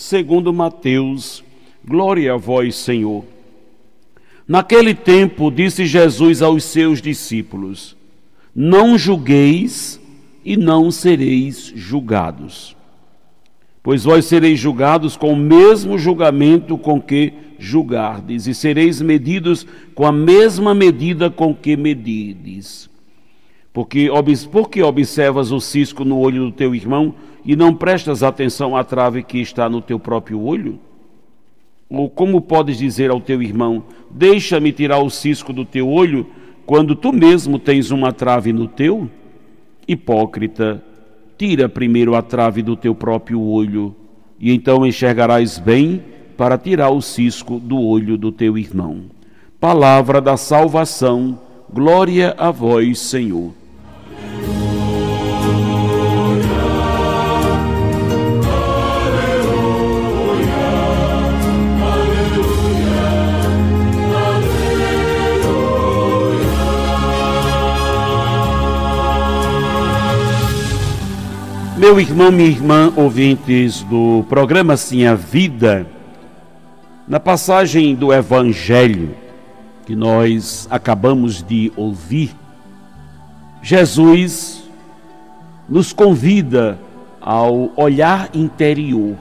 segundo Mateus. Glória a vós, Senhor. Naquele tempo, disse Jesus aos seus discípulos: Não julgueis e não sereis julgados. Pois vós sereis julgados com o mesmo julgamento com que julgardes, e sereis medidos com a mesma medida com que medirdes. Porque, porque observas o cisco no olho do teu irmão e não prestas atenção à trave que está no teu próprio olho? Ou como podes dizer ao teu irmão: Deixa-me tirar o cisco do teu olho, quando tu mesmo tens uma trave no teu? Hipócrita, tira primeiro a trave do teu próprio olho, e então enxergarás bem para tirar o cisco do olho do teu irmão. Palavra da salvação, glória a vós, Senhor. Meu irmão, minha irmã, ouvintes do programa Sim a Vida, na passagem do Evangelho que nós acabamos de ouvir, Jesus nos convida ao olhar interior.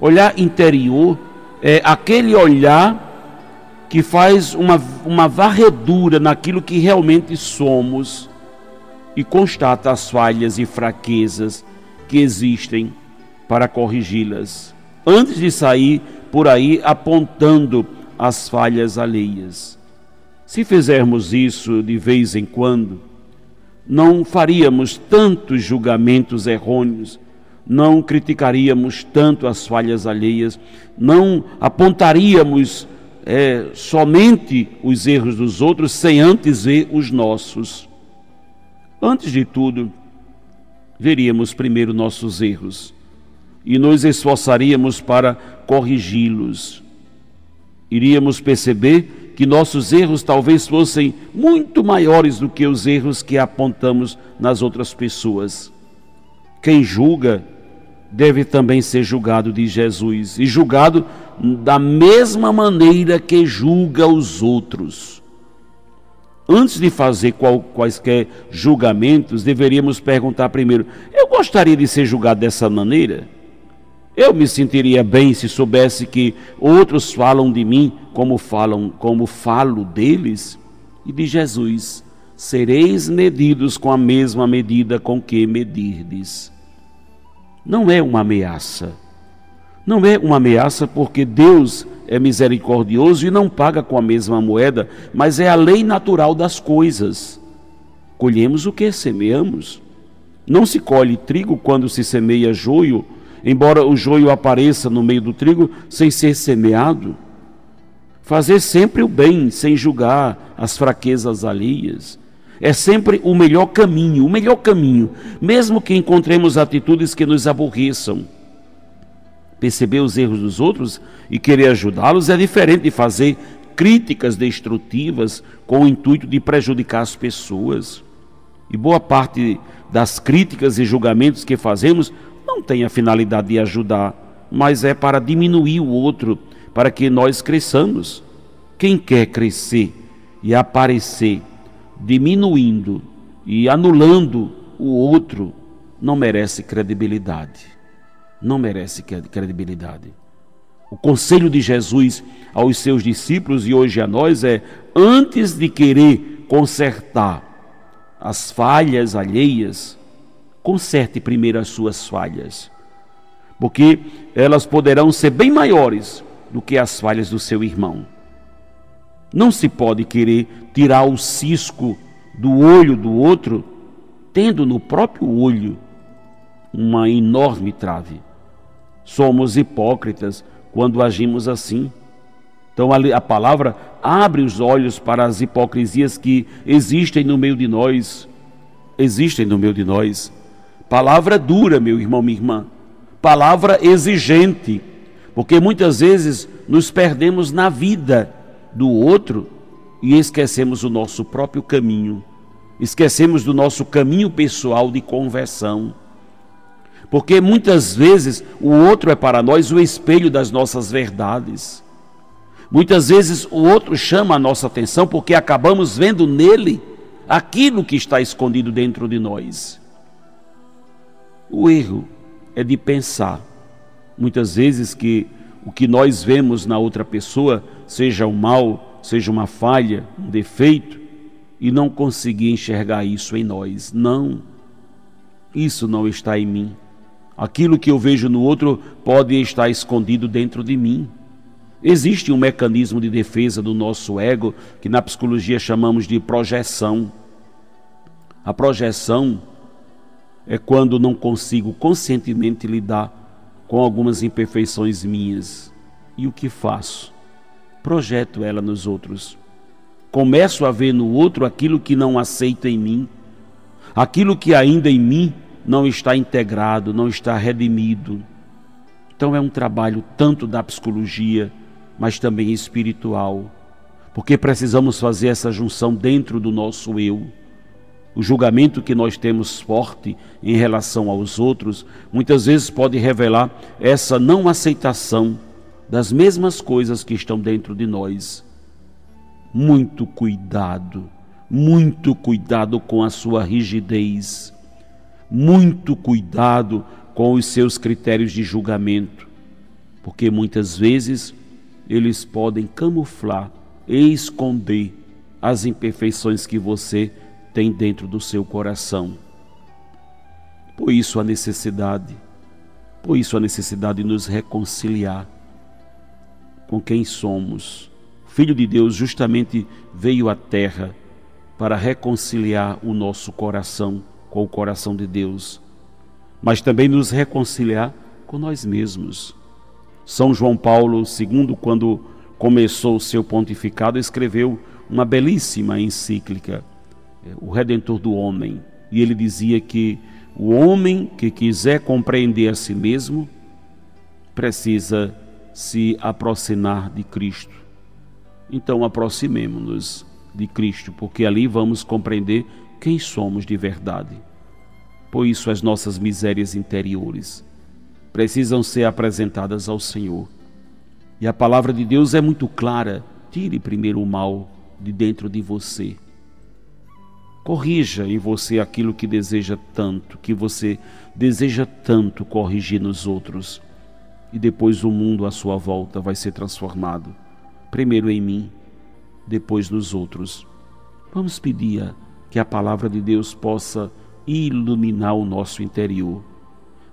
Olhar interior é aquele olhar que faz uma, uma varredura naquilo que realmente somos e constata as falhas e fraquezas que existem para corrigi-las, antes de sair por aí apontando as falhas alheias. Se fizermos isso de vez em quando, não faríamos tantos julgamentos errôneos, não criticaríamos tanto as falhas alheias, não apontaríamos é, somente os erros dos outros sem antes ver os nossos. Antes de tudo, veríamos primeiro nossos erros e nos esforçaríamos para corrigi-los. Iríamos perceber que nossos erros talvez fossem muito maiores do que os erros que apontamos nas outras pessoas. Quem julga deve também ser julgado de Jesus e julgado da mesma maneira que julga os outros. Antes de fazer qual, quaisquer julgamentos, deveríamos perguntar primeiro: eu gostaria de ser julgado dessa maneira? Eu me sentiria bem se soubesse que outros falam de mim como falam, como falo deles? E de Jesus: sereis medidos com a mesma medida com que medirdes. Não é uma ameaça. Não é uma ameaça porque Deus é misericordioso e não paga com a mesma moeda, mas é a lei natural das coisas. Colhemos o que semeamos. Não se colhe trigo quando se semeia joio, embora o joio apareça no meio do trigo sem ser semeado. Fazer sempre o bem, sem julgar as fraquezas alheias. É sempre o melhor caminho, o melhor caminho, mesmo que encontremos atitudes que nos aborreçam perceber os erros dos outros e querer ajudá-los é diferente de fazer críticas destrutivas com o intuito de prejudicar as pessoas. E boa parte das críticas e julgamentos que fazemos não tem a finalidade de ajudar, mas é para diminuir o outro, para que nós cresçamos. Quem quer crescer e aparecer diminuindo e anulando o outro não merece credibilidade não merece credibilidade. O conselho de Jesus aos seus discípulos e hoje a nós é: antes de querer consertar as falhas alheias, conserte primeiro as suas falhas, porque elas poderão ser bem maiores do que as falhas do seu irmão. Não se pode querer tirar o cisco do olho do outro, tendo no próprio olho uma enorme trave. Somos hipócritas quando agimos assim. Então a palavra abre os olhos para as hipocrisias que existem no meio de nós. Existem no meio de nós. Palavra dura, meu irmão, minha irmã. Palavra exigente. Porque muitas vezes nos perdemos na vida do outro e esquecemos o nosso próprio caminho. Esquecemos do nosso caminho pessoal de conversão. Porque muitas vezes o outro é para nós o espelho das nossas verdades. Muitas vezes o outro chama a nossa atenção porque acabamos vendo nele aquilo que está escondido dentro de nós. O erro é de pensar, muitas vezes, que o que nós vemos na outra pessoa, seja um mal, seja uma falha, um defeito, e não conseguir enxergar isso em nós. Não, isso não está em mim. Aquilo que eu vejo no outro pode estar escondido dentro de mim. Existe um mecanismo de defesa do nosso ego que na psicologia chamamos de projeção. A projeção é quando não consigo conscientemente lidar com algumas imperfeições minhas. E o que faço? Projeto ela nos outros. Começo a ver no outro aquilo que não aceito em mim, aquilo que ainda em mim não está integrado, não está redimido. Então é um trabalho tanto da psicologia mas também espiritual, porque precisamos fazer essa junção dentro do nosso eu. O julgamento que nós temos forte em relação aos outros muitas vezes pode revelar essa não aceitação das mesmas coisas que estão dentro de nós. Muito cuidado, muito cuidado com a sua rigidez, muito cuidado com os seus critérios de julgamento, porque muitas vezes eles podem camuflar e esconder as imperfeições que você tem dentro do seu coração. Por isso a necessidade, por isso a necessidade de nos reconciliar com quem somos. O Filho de Deus justamente veio à terra para reconciliar o nosso coração com o coração de Deus, mas também nos reconciliar com nós mesmos. São João Paulo II, quando começou o seu pontificado, escreveu uma belíssima encíclica, O Redentor do Homem. E ele dizia que o homem que quiser compreender a si mesmo precisa se aproximar de Cristo. Então aproximemo-nos de Cristo, porque ali vamos compreender quem somos de verdade. Por isso as nossas misérias interiores precisam ser apresentadas ao Senhor. E a palavra de Deus é muito clara: tire primeiro o mal de dentro de você. Corrija em você aquilo que deseja tanto, que você deseja tanto corrigir nos outros. E depois o mundo à sua volta vai ser transformado. Primeiro em mim, depois nos outros. Vamos pedir que a palavra de Deus possa iluminar o nosso interior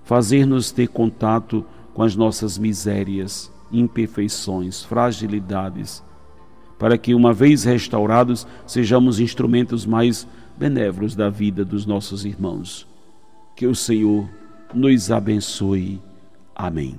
fazer-nos ter contato com as nossas misérias, imperfeições, fragilidades, para que, uma vez restaurados, sejamos instrumentos mais benévolos da vida dos nossos irmãos. Que o Senhor nos abençoe. Amém.